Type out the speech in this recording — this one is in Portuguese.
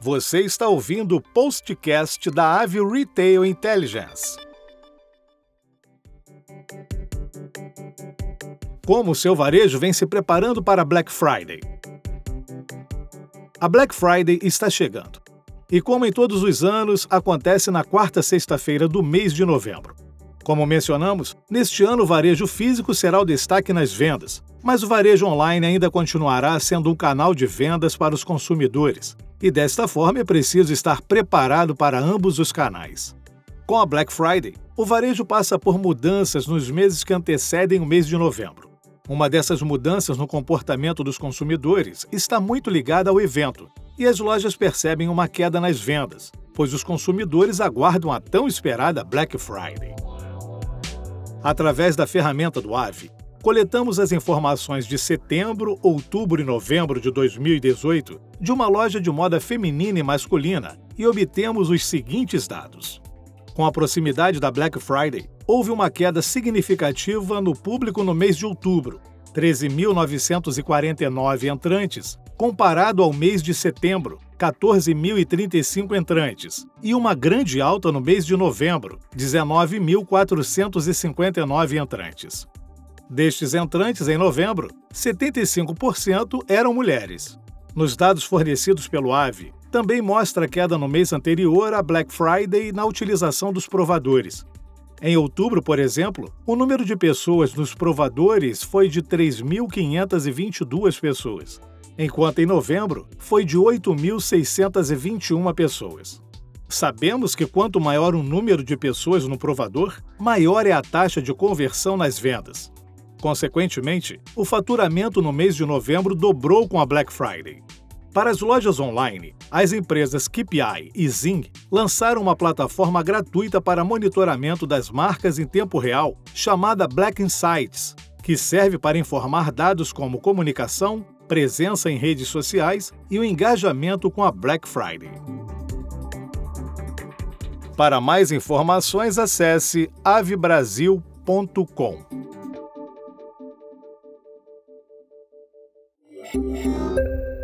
Você está ouvindo o postcast da Ave Retail Intelligence. Como o seu varejo vem se preparando para Black Friday? A Black Friday está chegando. E como em todos os anos, acontece na quarta sexta-feira do mês de novembro. Como mencionamos, neste ano o varejo físico será o destaque nas vendas, mas o varejo online ainda continuará sendo um canal de vendas para os consumidores, e desta forma é preciso estar preparado para ambos os canais. Com a Black Friday, o varejo passa por mudanças nos meses que antecedem o mês de novembro. Uma dessas mudanças no comportamento dos consumidores está muito ligada ao evento, e as lojas percebem uma queda nas vendas, pois os consumidores aguardam a tão esperada Black Friday. Através da ferramenta do AVE, coletamos as informações de setembro, outubro e novembro de 2018 de uma loja de moda feminina e masculina e obtemos os seguintes dados. Com a proximidade da Black Friday, houve uma queda significativa no público no mês de outubro, 13.949 entrantes, comparado ao mês de setembro, 14.035 entrantes, e uma grande alta no mês de novembro, 19.459 entrantes. Destes entrantes em novembro, 75% eram mulheres. Nos dados fornecidos pelo AVE, também mostra queda no mês anterior à Black Friday na utilização dos provadores. Em outubro, por exemplo, o número de pessoas nos provadores foi de 3.522 pessoas, enquanto em novembro foi de 8.621 pessoas. Sabemos que quanto maior o número de pessoas no provador, maior é a taxa de conversão nas vendas. Consequentemente, o faturamento no mês de novembro dobrou com a Black Friday. Para as lojas online, as empresas KPI e Zing lançaram uma plataforma gratuita para monitoramento das marcas em tempo real chamada Black Insights, que serve para informar dados como comunicação, presença em redes sociais e o engajamento com a Black Friday. Para mais informações, acesse avebrasil.com. Yeah.